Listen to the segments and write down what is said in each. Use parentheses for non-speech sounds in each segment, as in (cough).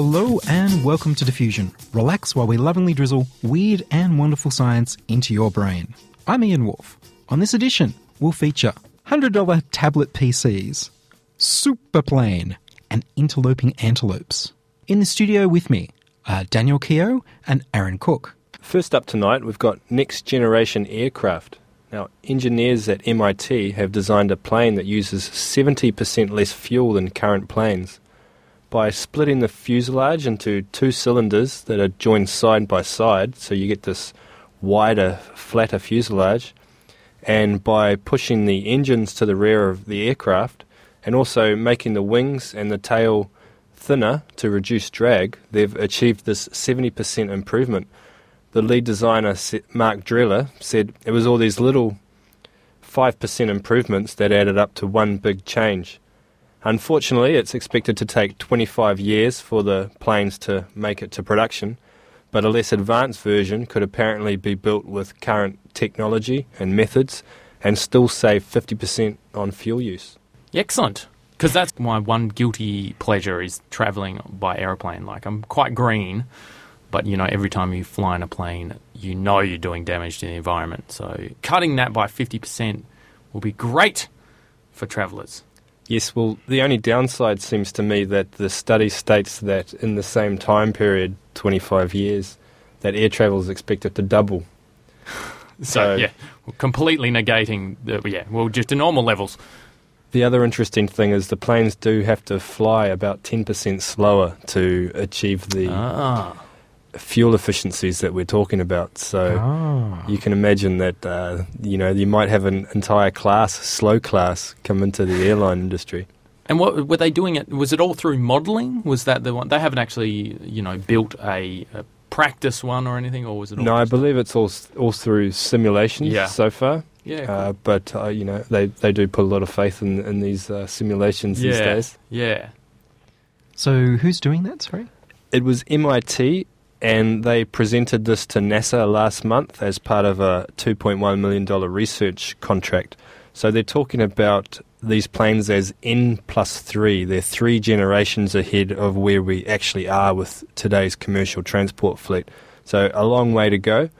Hello and welcome to Diffusion. Relax while we lovingly drizzle weird and wonderful science into your brain. I'm Ian Wolfe. On this edition, we'll feature $100 tablet PCs, superplane, and interloping antelopes. In the studio with me are Daniel Keogh and Aaron Cook. First up tonight, we've got next generation aircraft. Now, engineers at MIT have designed a plane that uses 70% less fuel than current planes. By splitting the fuselage into two cylinders that are joined side by side, so you get this wider, flatter fuselage, and by pushing the engines to the rear of the aircraft, and also making the wings and the tail thinner to reduce drag, they've achieved this 70% improvement the lead designer, Mark Drela, said it was all these little 5% improvements that added up to one big change. Unfortunately, it's expected to take 25 years for the planes to make it to production, but a less advanced version could apparently be built with current technology and methods and still save 50% on fuel use. Excellent. Because that's my one guilty pleasure is traveling by aeroplane. Like, I'm quite green, but you know, every time you fly in a plane, you know you're doing damage to the environment. So, cutting that by 50% will be great for travellers. Yes, well, the only downside seems to me that the study states that in the same time period, 25 years, that air travel is expected to double. (laughs) So, So- yeah, completely negating, the, yeah, well, just to normal levels. The other interesting thing is the planes do have to fly about 10% slower to achieve the Ah. Fuel efficiencies that we're talking about. So Ah. you can imagine that, uh, you know, you might have an entire class, slow class, come into the airline industry. And what were they doing it? Was it all through modelling? Was that the one? They haven't actually, you know, built a, a practice one or anything, or was it all No, I just- believe it's all, all through simulations Yeah. so far. Yeah, cool. Uh, but uh, you know they, they do put a lot of faith in in these uh, simulations these yeah, days. yeah. So, who's doing that? Sorry? It was MIT, and they presented this to NASA last month as part of a 2.1 million dollar research contract. So they're talking about these planes as N plus three. They're three generations ahead of where we actually are with today's commercial transport fleet. So a long way to go,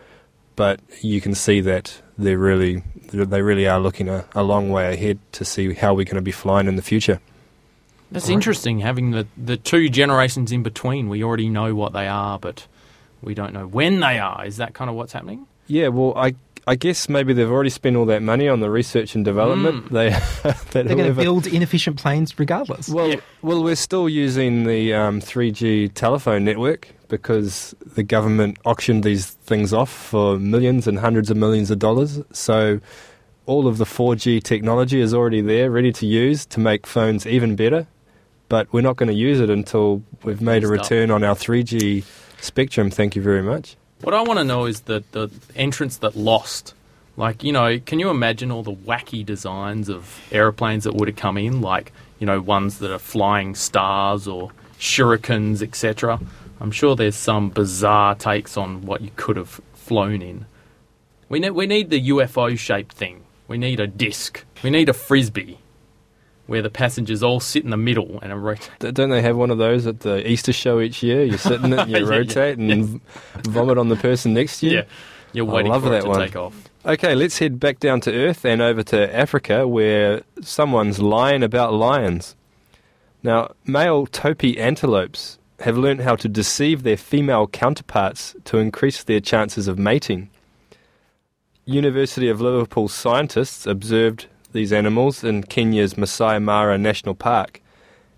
but you can see that they're really they really are looking a, a long way ahead to see how we're going to be flying in the future. That's interesting having the, the two generations in between. We already know what they are, but we don't know when they are. Is that kind of what's happening? Yeah, well, I I guess maybe they've already spent all that money on the research and development. They (laughs) that They're going to build inefficient planes regardless. Well, Yeah. well, we're still using the um, 3G telephone network because the government auctioned these things off for millions and hundreds of millions of dollars. So all of the 4G technology is already there, ready to use to make phones even better. But we're not going to use it until we've made a return on our 3G spectrum. Thank you very much. What I want to know is the, the entrance that lost. Like, you know, can you imagine all the wacky designs of aeroplanes that would have come in? Like, you know, ones that are flying stars or shurikens, etc. I'm sure there's some bizarre takes on what you could have flown in. We need, we need the UFO shaped thing. We need a disc. We need a frisbee where the passengers all sit in the middle and are rot- D- Don't they have one of those at the Easter show each year? You sit in it, and (laughs) you Yeah, yeah. rotate, and v- vomit on the person next to you. Yeah, you're I waiting love for that it to one. take off. Okay, let's head back down to Earth and over to Africa where someone's lying about lions. Now, male topi antelopes have learned how to deceive their female counterparts to increase their chances of mating. University of Liverpool scientists observed these animals in Kenya's Masai Mara National Park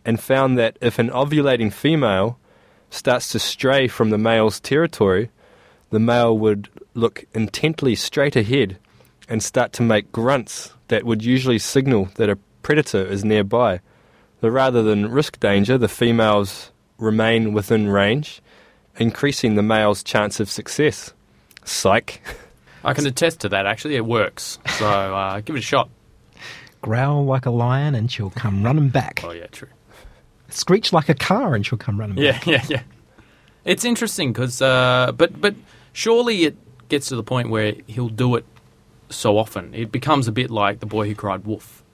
and found that if an ovulating female starts to stray from the male's territory, the male would look intently straight ahead and start to make grunts that would usually signal that a predator is nearby. Rather than risk danger, the females remain within range, increasing the male's chance of success. Psych. I can attest to that. Actually, it works. So uh, give it a shot. Growl like a lion and she'll come running back. Oh yeah, true. Screech like a car and she'll come running Yeah, back. yeah, yeah. yeah. It's interesting because, uh, but but surely it gets to the point where he'll do it so often it becomes a bit like the boy who cried wolf.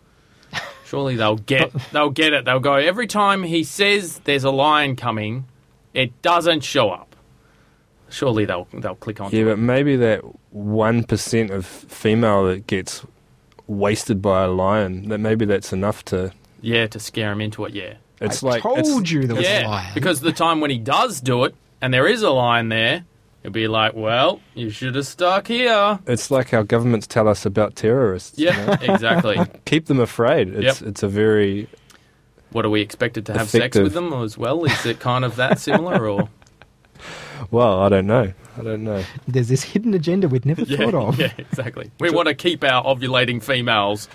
Surely they'll get they'll get it. They'll go every time he says there's a lion coming, it doesn't show up. Surely they'll they'll click on. Yeah, but maybe that one percent of female that gets wasted by a lion, that maybe that's enough to. yeah, to scare him into it. Yeah, It's I like told it's- you there was a yeah, lion. because the time when he does do it and there is a lion there, it'll be like, well, you should have stuck here. It's like how governments tell us about terrorists. you Yeah, (laughs) exactly. Keep them afraid. It's Yep. it's a very What are we expected to have sex with them as well? Is it kind of that similar or? (laughs) well. I don't know. I don't know. There's this hidden agenda we'd never (laughs) thought of. yeah, exactly. We want to keep our ovulating females.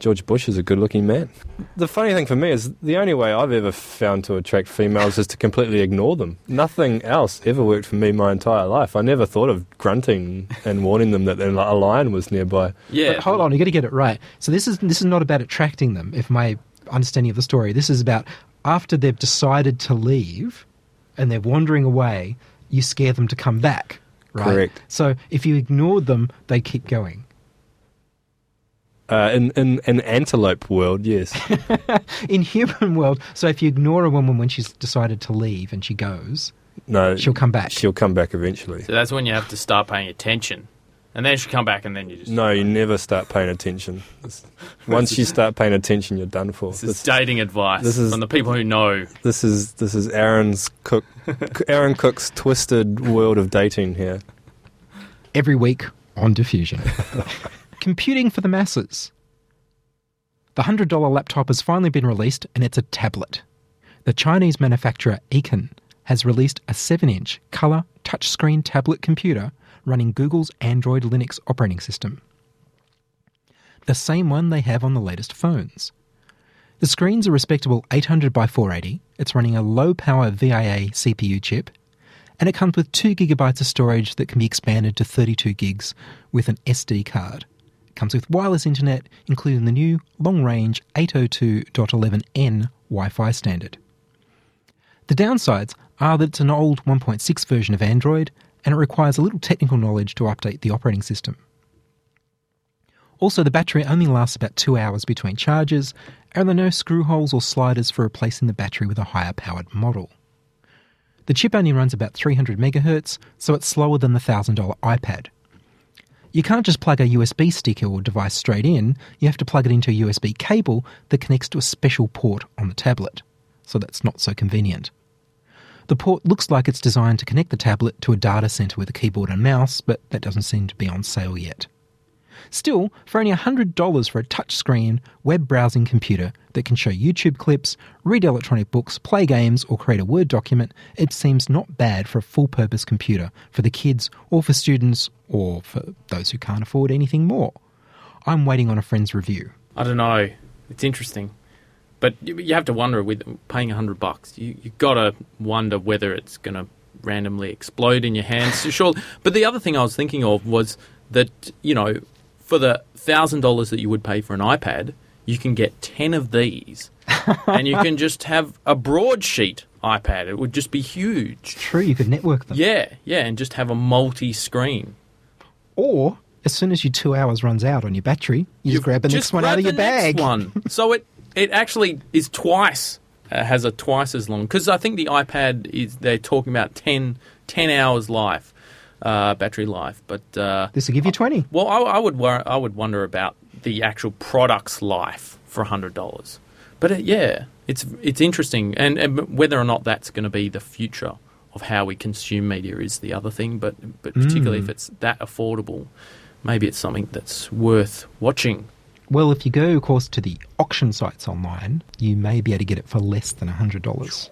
George Bush is a good-looking man. The funny thing for me is the only way I've ever found to attract females is to completely ignore them. Nothing else ever worked for me my entire life. I never thought of grunting and warning them that a lion was nearby. Yeah, But hold on, you got to get it right. So this is this is not about attracting them. If my understanding of the story, this is about after they've decided to leave and they're wandering away, you scare them to come back. Right? Correct. So if you ignored them, they keep going. Uh, in in an antelope world, yes. (laughs) In human world, so if you ignore a woman when she's decided to leave and she goes, No, she'll come back. She'll come back eventually. So that's when you have to start paying attention, and then she come back, and then you just No, you never start paying attention. Once you start paying attention, you're done for. This is This, dating advice this is- from the people who know. this is this is Aaron's cook, (laughs) Aaron Cook's twisted world of dating here. every week on Diffusion. (laughs) Computing for the masses. The $100 laptop has finally been released and it's a tablet. The Chinese manufacturer Eken has released a 7 inch colour touchscreen tablet computer running Google's Android Linux operating system. The same one they have on the latest phones. The screen's a respectable 800 by 480, it's running a low power VIA CPU chip, and it comes with 2 gigabytes of storage that can be expanded to 32 gigs with an SD card. It comes with wireless internet, including the new long range 802.11n Wi Fi standard. The downsides are that it's an old 1.6 version of Android and it requires a little technical knowledge to update the operating system. Also, the battery only lasts about two hours between charges, and there are no screw holes or sliders for replacing the battery with a higher powered model. The chip only runs about 300 megahertz, so it's slower than the $1,000 iPad. You can't just plug a USB stick or device straight in, you have to plug it into a USB cable that connects to a special port on the tablet, so that's not so convenient. The port looks like it's designed to connect the tablet to a data center with a keyboard and mouse, but that doesn't seem to be on sale yet. Still, for only $100 for a touchscreen, web browsing computer that can show YouTube clips, read electronic books, play games, or create a Word document, it seems not bad for a full purpose computer for the kids or for students or for those who can't afford anything more. I'm waiting on a friend's review. I don't know. It's interesting, but you, you have to wonder with paying a hundred bucks. You you gotta wonder whether it's gonna randomly explode in your hands. Sure, but the other thing I was thinking of was that you know, for the thousand dollars that you would pay for an iPad, you can get ten of these, (laughs) and you can just have a broadsheet iPad. It would just be huge. True, you could network them. Yeah, yeah, and just have a multi-screen. Or, as soon as your two hours runs out on your battery, you just grab the next Just one out of your the next bag. One. (laughs) So it it actually is twice uh, has a twice as long because I think the iPad is they're talking about 10, 10 hours life, uh, battery life. But uh, This will give you 20. well, I, I would wor- I would wonder about the actual product's life for hundred dollars. But it, yeah, it's it's interesting, and, and whether or not that's going to be the future of how we consume media is the other thing. But but particularly if it's that affordable, maybe it's something that's worth watching. Well, if you go, of course, to the auction sites online, you may be able to get it for less than $100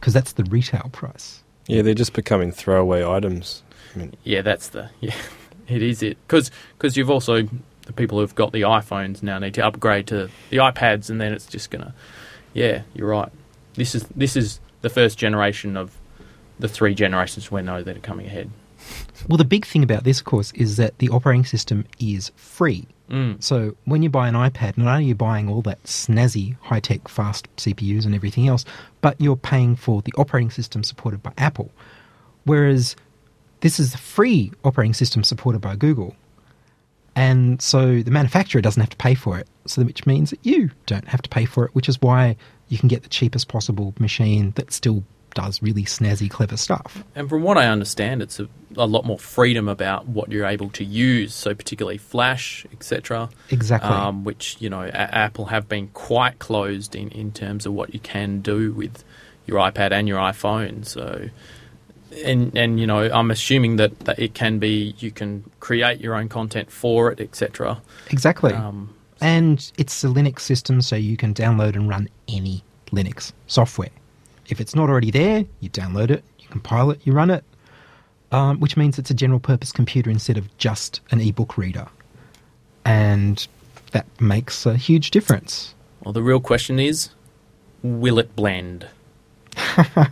because that's the retail price. Yeah, they're just becoming throwaway items. I mean, Yeah, that's the (laughs) yeah, it is it because you've also the people who've got the iPhones now need to upgrade to the iPads, and then it's just gonna. Yeah, you're right. This is this is the first generation of the three generations we know that are coming ahead. Well, the big thing about this, of course, is that the operating system is free. Mm. So when you buy an iPad, not only are you buying all that snazzy, high tech, fast CPUs and everything else, but you're paying for the operating system supported by Apple. Whereas this is the free operating system supported by Google. And so the manufacturer doesn't have to pay for it, so which means that you don't have to pay for it, which is why you can get the cheapest possible machine that still does really snazzy, clever stuff. And from what I understand, it's a, a lot more freedom about what you're able to use. So particularly Flash, etc. Exactly. Um, which you know, a- Apple have been quite closed in, in terms of what you can do with your iPad and your iPhone. So, and and you know, I'm assuming that, that it can be you can create your own content for it, etc. Exactly. Um, And it's a Linux system, so you can download and run any Linux software. If it's not already there, you download it, you compile it, you run it, um, which means it's a general purpose computer instead of just an ebook reader. And that makes a huge difference. well, the real question is, will it blend? (laughs)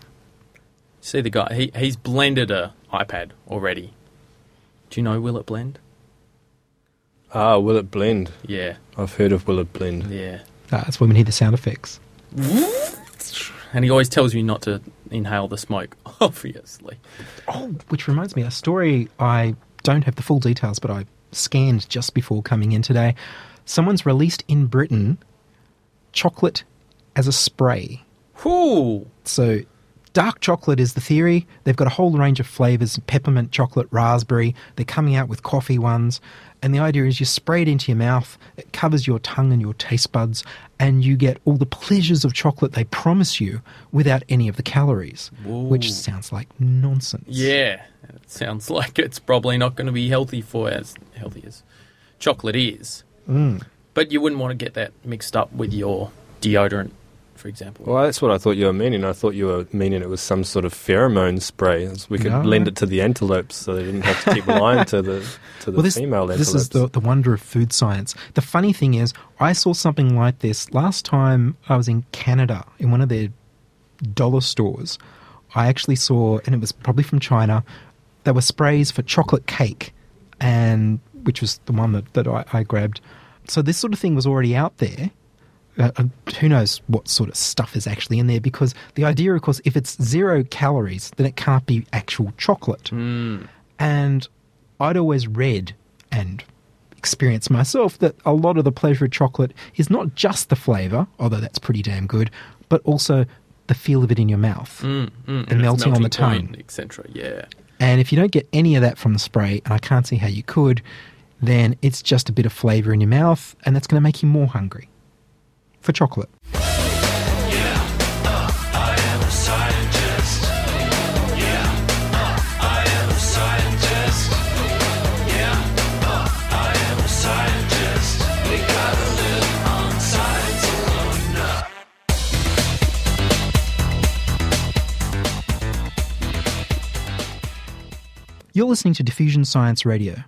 See the guy; he he's blended a iPad already. Do you know will it blend? Ah, will it blend? Yeah, I've heard of will it blend. yeah. Uh, that's when we need the sound effects. (laughs) And he always tells you not to inhale the smoke, (laughs) obviously. Oh, which reminds me, a story I don't have the full details, but I scanned just before coming in today. Someone's released in Britain chocolate as a spray. Whoo! So, dark chocolate is the theory. They've got a whole range of flavors peppermint, chocolate, raspberry. They're coming out with coffee ones. And the idea is you spray it into your mouth, it covers your tongue and your taste buds, and you get all the pleasures of chocolate they promise you without any of the calories, which sounds like nonsense. Yeah, it sounds like it's probably not going to be healthy for as healthy as chocolate is. Mm. But you wouldn't want to get that mixed up with your deodorant, for example. Well, that's what I thought you were meaning. I thought you were meaning it was some sort of pheromone spray. We could No. lend it to the antelopes so they didn't have to keep (laughs) lying to the to the well, this, female antelopes. this is the, the wonder of food science. The funny thing is, I saw something like this last time I was in Canada in one of their dollar stores. I actually saw, and it was probably from China, there were sprays for chocolate cake, and which was the one that, that I, I grabbed. So this sort of thing was already out there. Uh, uh, who knows what sort of stuff is actually in there? Because the idea, of course, if it's zero calories, then it can't be actual chocolate. And I'd always read and experienced myself that a lot of the pleasure of chocolate is not just the flavour, although that's pretty damn good, but also the feel of it in your mouth. Mm, mm, the and melting on the tongue. etc. Yeah. And if you don't get any of that from the spray, and I can't see how you could, then it's just a bit of flavour in your mouth, and that's going to make you more hungry for chocolate. You're listening to Diffusion Science Radio.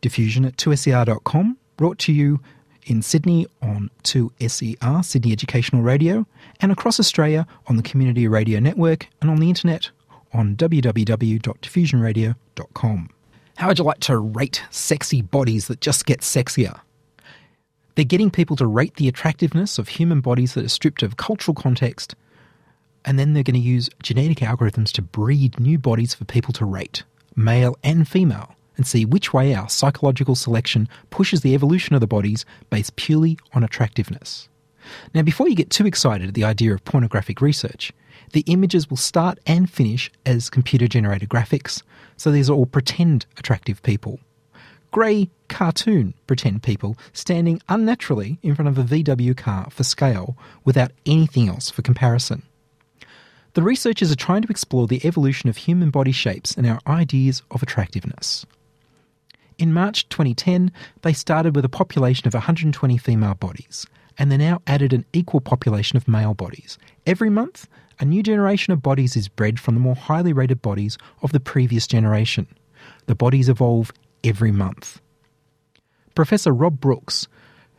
Diffusion at 2ser.com, brought to you in Sydney on 2SER, Sydney Educational Radio, and across Australia on the Community Radio Network and on the internet on www.diffusionradio.com. How would you like to rate sexy bodies that just get sexier? They're getting people to rate the attractiveness of human bodies that are stripped of cultural context, and then they're going to use genetic algorithms to breed new bodies for people to rate, male and female, and see which way our psychological selection pushes the evolution of the bodies based purely on attractiveness. Now, before you get too excited at the idea of pornographic research, the images will start and finish as computer generated graphics, so these are all pretend attractive people. Grey cartoon pretend people standing unnaturally in front of a VW car for scale without anything else for comparison. The researchers are trying to explore the evolution of human body shapes and our ideas of attractiveness. In March 2010, they started with a population of 120 female bodies, and they now added an equal population of male bodies. Every month, a new generation of bodies is bred from the more highly rated bodies of the previous generation. The bodies evolve every month. Professor Rob Brooks,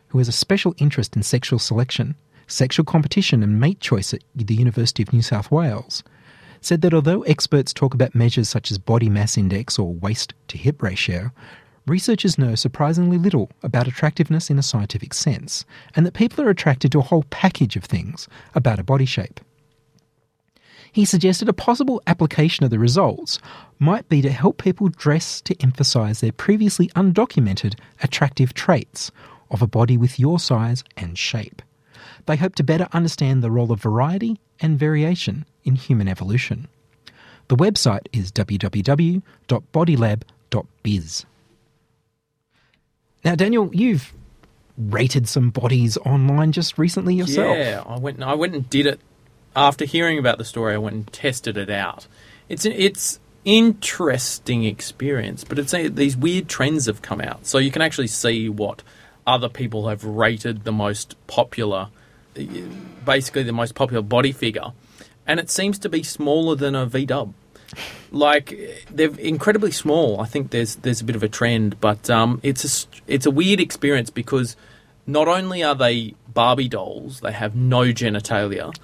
who has a special interest in sexual selection, sexual competition, and mate choice at the University of New South Wales, said that although experts talk about measures such as body mass index or waist to hip ratio, researchers know surprisingly little about attractiveness in a scientific sense, and that people are attracted to a whole package of things about a body shape. He suggested a possible application of the results might be to help people dress to emphasise their previously undocumented attractive traits of a body with your size and shape. They hope to better understand the role of variety and variation in human evolution. The website is www.bodylab.biz. Now, Daniel, you've rated some bodies online just recently yourself. Yeah, I went. I went and did it after hearing about the story. I went and tested it out. It's it's interesting experience, but it's these weird trends have come out, so you can actually see what other people have rated the most popular, basically the most popular body figure, and it seems to be smaller than a V Dub. Like they're incredibly small. I think there's there's a bit of a trend, but um, it's a it's a weird experience because not only are they Barbie dolls, they have no genitalia,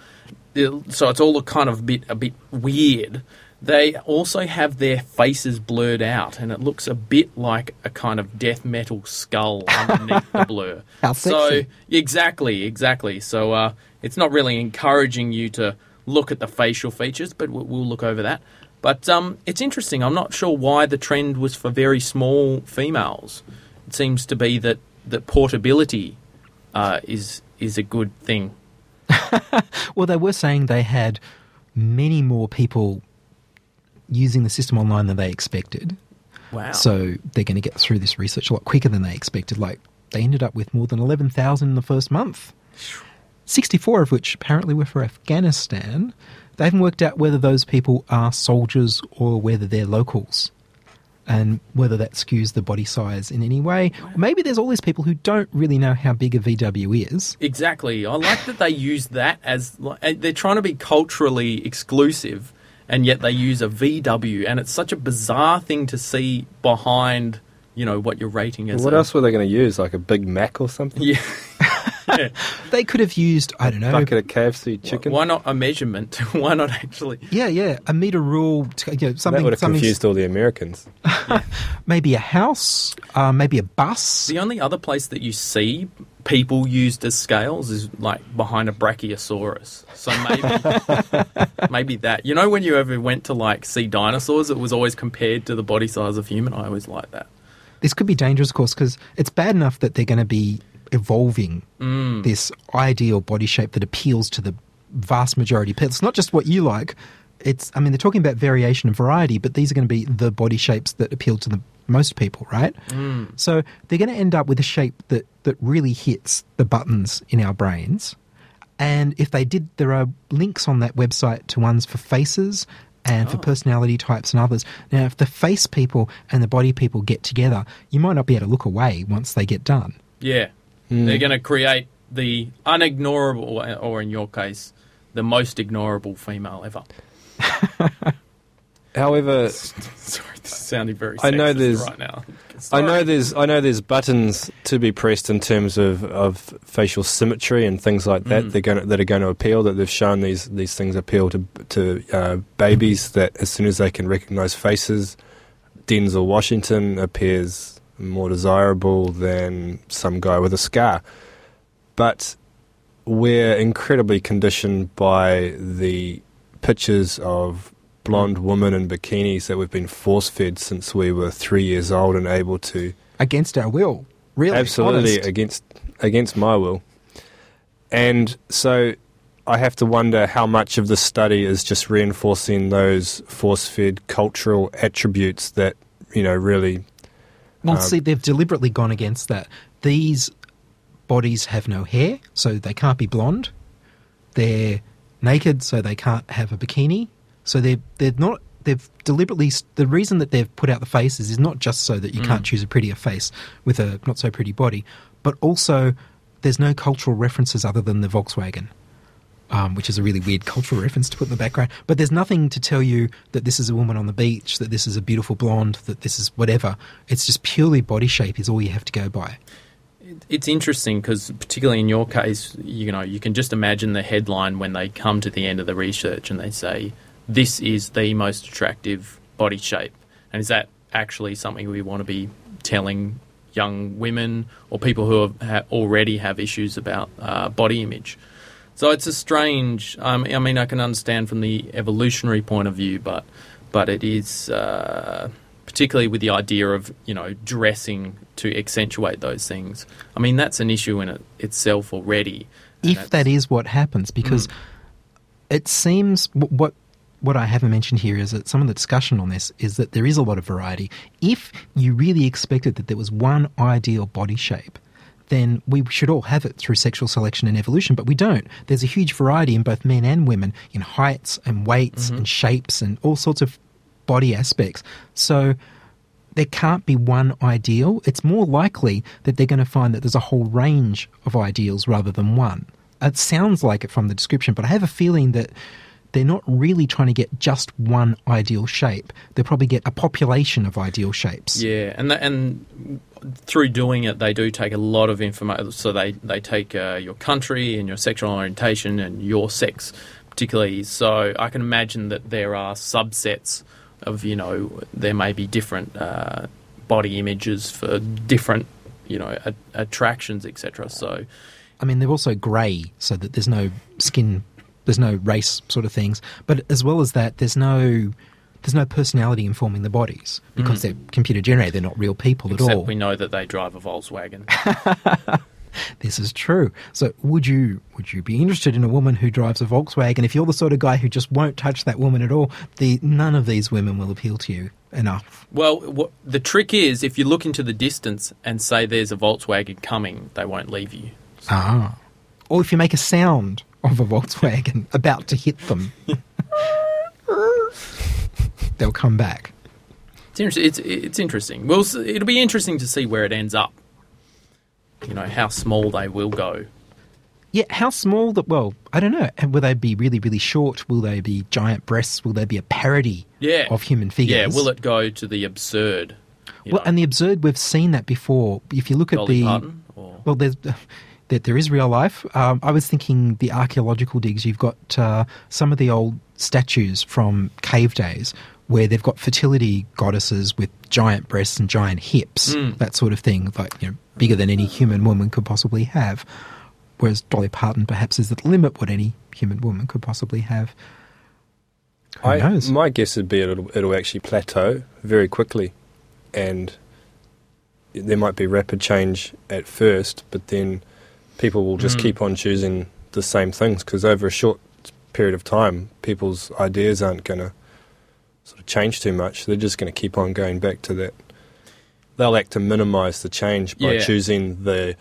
so it's all a kind of bit a bit weird. They also have their faces blurred out, and it looks a bit like a kind of death metal skull (laughs) underneath the blur. How So exactly, exactly. So uh, it's not really encouraging you to look at the facial features, but we'll, we'll look over that. But um, it's interesting. I'm not sure why the trend was for very small females. It seems to be that that portability uh, is is a good thing. (laughs) Well, they were saying they had many more people using the system online than they expected. Wow. So they're going to get through this research a lot quicker than they expected. Like they ended up with more than 11,000 in the first month, 64 of which apparently were for Afghanistan. They haven't worked out whether those people are soldiers or whether they're locals. And whether that skews the body size in any way. Or maybe there's all these people who don't really know how big a VW is. Exactly. I like that they use that as they're trying to be culturally exclusive, and yet they use a VW, and it's such a bizarre thing to see behind, you know, what you're rating is. What a, else were they going to use? Like a Big Mac or something? Yeah. (laughs) (laughs) They could have used, I don't know, Bucket of KFC chicken? Why not a measurement? (laughs) Why not actually? Yeah, yeah, a meter rule, to, you know, that something, would have confused all the Americans. maybe a house, uh, maybe a bus. The only other place that you see people used as scales is like behind a brachiosaurus. So maybe maybe that. You know when you ever went to like see dinosaurs, it was always compared to the body size of human. I always like that. This could be dangerous, of course, because it's bad enough that they're going to be evolving Mm. this ideal body shape that appeals to the vast majority of people. It's not just what you like. It's, I mean, they're talking about variation and variety, but these are going to be the body shapes that appeal to the most people, right? Mm. So they're going to end up with a shape that, that really hits the buttons in our brains. And if they did, there are links on that website to ones for faces and for oh. personality types and others. Now, if the face people and the body people get together, you might not be able to look away once they get done. Yeah, hmm. they're going to create the unignorable, or in your case, the most ignorable female ever. (laughs) However, (laughs) Sorry, this is sounding very. I know sexist there's- right now. I know there's I know there's buttons to be pressed in terms of, of facial symmetry and things like that. Mm. They're going to, that are going to appeal. That they've shown these these things appeal to to uh, babies. That as soon as they can recognise faces, Denzel Washington appears more desirable than some guy with a scar. But we're incredibly conditioned by the pictures of blonde women in bikinis that we've been force fed since we were three years old and able to Against our will, really. absolutely honest. against against my will. And so I have to wonder how much of the study is just reinforcing those force fed cultural attributes that, you know, really Well, Um, see, they've deliberately gone against that. These bodies have no hair, so they can't be blonde. They're naked, so they can't have a bikini. So they're they're not. They've deliberately. The reason that they've put out the faces is not just so that you can't choose a prettier face with a not so pretty body, but also there's no cultural references other than the Volkswagen. Um, which is a really weird cultural reference to put in the background. But there's nothing to tell you that this is a woman on the beach, that this is a beautiful blonde, that this is whatever. It's just purely body shape is all you have to go by. it's interesting because particularly in your case, you know, you can just imagine the headline when they come to the end of the research and they say this is the most attractive body shape, and is that actually something we want to be telling young women or people who have, ha- already have issues about uh, body image? So it's a strange. Um, I mean, I can understand from the evolutionary point of view, but but it is uh, particularly with the idea of you know dressing to accentuate those things. I mean, that's an issue in it, itself already. if that's- what happens, because it seems wh- what what I haven't mentioned here is that some of the discussion on this is that there is a lot of variety. If you really expected that there was one ideal body shape, then we should all have it through sexual selection and evolution, but we don't. There's a huge variety in both men and women in heights and weights mm-hmm. and shapes and all sorts of body aspects. So there can't be one ideal. It's more likely that they're going to find that there's a whole range of ideals rather than one. It sounds like it from the description, but I have a feeling that they're not really trying to get just one ideal shape. They'll probably get a population of ideal shapes. Yeah, and and through doing it, they do take a lot of information. So they they take uh, your country and your sexual orientation and your sex, particularly. So I can imagine that there are subsets of you know there may be different uh, body images for different you know a- attractions, etc. So I mean, they're also grey, so that there's no skin, there's no race sort of things. But as well as that, there's no there's no personality informing the bodies because they're computer generated. They're not real people at all. we know that they drive a Volkswagen. (laughs) This is true. So, would you would you be interested in a woman who drives a Volkswagen? If you're the sort of guy who just won't touch that woman at all, the none of these women will appeal to you enough. Well, what, the trick is if you look into the distance and say there's a Volkswagen coming, they won't leave you. Ah. Or if you make a sound of a Volkswagen about to hit them, they'll come back. It's inter- it's, it's interesting. Well, it'll be interesting to see where it ends up. You know how small they will go. Yeah, how small that? Well, I don't know. Will they be really, really short? Will they be giant breasts? Will they be a parody Yeah, of human figures? Yeah, will it go to the absurd? Well, know, and the absurd, we've seen that before. If you look at the Parton? Or, Well, there's there, there is real life. Um, I was thinking the archaeological digs. You've got uh, some of the old statues from cave days where they've got fertility goddesses with giant breasts and giant hips, Mm. that sort of thing, like you know, bigger than any human woman could possibly have. Whereas Dolly Parton perhaps is at the limit what any human woman could possibly have. Who I, knows? My guess would be it'll, it'll actually plateau very quickly, and there might be rapid change at first, but then people will just Mm. keep on choosing the same things because over a short period of time, people's ideas aren't going to sort of change too much. They're just going to keep on going back to that. They'll act to minimise the change by Yeah. choosing the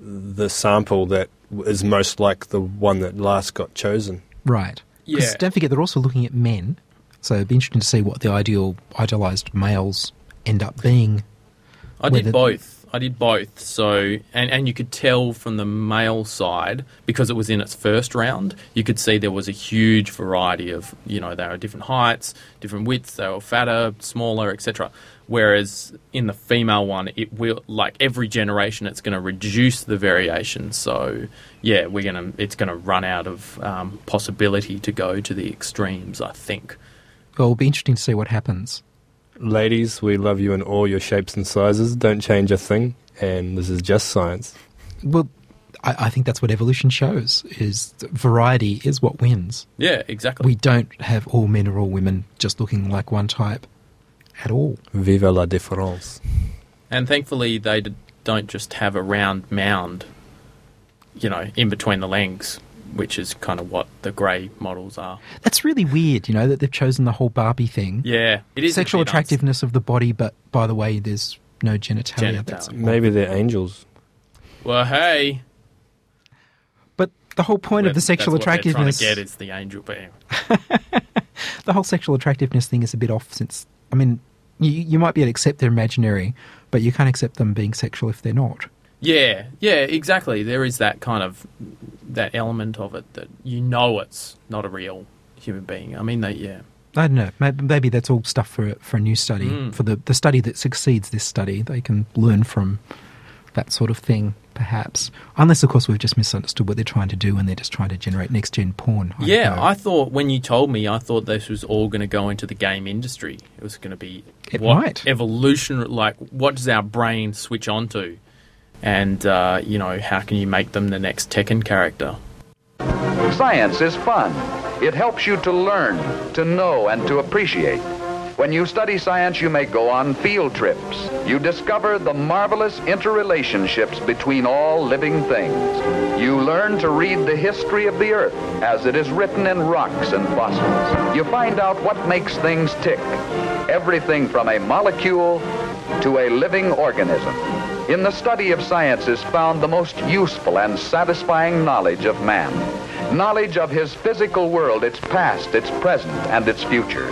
the sample that is most like the one that last got chosen. Right. Yeah. don't forget, they're also looking at men. So it'd be interesting to see what the ideal, idealized males end up being. I did both. I did both. So, and, and you could tell from the male side because it was in its first round. You could see there was a huge variety of, you know, they were different heights, different widths. They were fatter, smaller, etc. Whereas in the female one, it will like every generation, it's going to reduce the variation. So, yeah, we're gonna it's going to run out of um, possibility to go to the extremes. I think. Well, it'll be interesting to see what happens. Ladies, we love you in all your shapes and sizes. Don't change a thing. And this is just science. Well, I, I think that's what evolution shows: is variety is what wins. Yeah, exactly. We don't have all men or all women just looking like one type at all. Viva la différence. And thankfully, they d- don't just have a round mound, you know, in between the legs, which is kind of what the grey models are. That's really weird, you know, that they've chosen the whole Barbie thing. Yeah, it is Sexual bit uns- attractiveness of the body, but by the way, there's no genitalia. Genitalia. That's Maybe they're angels. Well, hey, But the whole point of the that's sexual what attractiveness, trying to get is the angel. But (laughs) anyway. the whole sexual attractiveness thing is a bit off. Since I mean, you, you might be able to accept they're imaginary, but you can't accept them being sexual if they're not. Yeah, yeah, exactly. There is that kind of that element of it that you know it's not a real human being. I mean, they yeah. I don't know. Maybe, maybe that's all stuff for for a new study. Mm. For the, the study that succeeds this study, they can learn from that sort of thing, perhaps. Unless, of course, we've just misunderstood what they're trying to do and they're just trying to generate next gen porn. I Yeah. I thought when you told me, I thought this was all going to go into the game industry. It was going to be It what might. evolution, like what does our brain switch onto, and uh, you know how can you make them the next Tekken character? Science is fun. It helps you to learn, to know, and to appreciate. When you study science, you may go on field trips. You discover the marvelous interrelationships between all living things. You learn to read the history of the earth as it is written in rocks and fossils. You find out what makes things tick. Everything from a molecule to a living organism. In the study of science is found the most useful and satisfying knowledge of man. Knowledge of his physical world, its past, its present, and its future.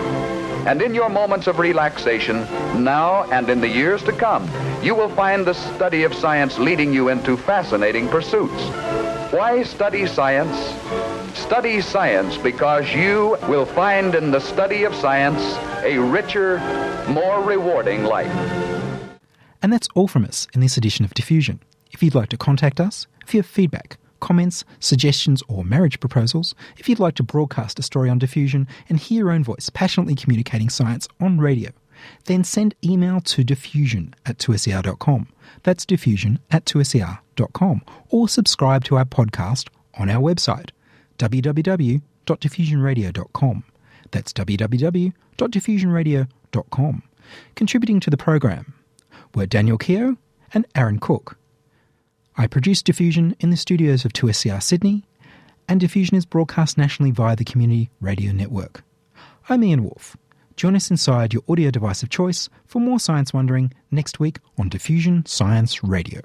And in your moments of relaxation, now and in the years to come, you will find the study of science leading you into fascinating pursuits. Why study science? Study science because you will find in the study of science a richer, more rewarding life. And that's all from us in this edition of Diffusion. If you'd like to contact us, if you have feedback, comments, suggestions, or marriage proposals, if you'd like to broadcast a story on Diffusion and hear your own voice passionately communicating science on radio, then send email to diffusion at 2ser.com. That's diffusion at 2ser.com. Or subscribe to our podcast on our website, www.diffusionradio.com. That's www.diffusionradio.com. Contributing to the program were Daniel Keogh and Aaron Cook. I produce Diffusion in the studios of 2SER Sydney, and Diffusion is broadcast nationally via the Community Radio Network. I'm Ian Wolfe. Join us inside your audio device of choice for more science wondering next week on Diffusion Science Radio.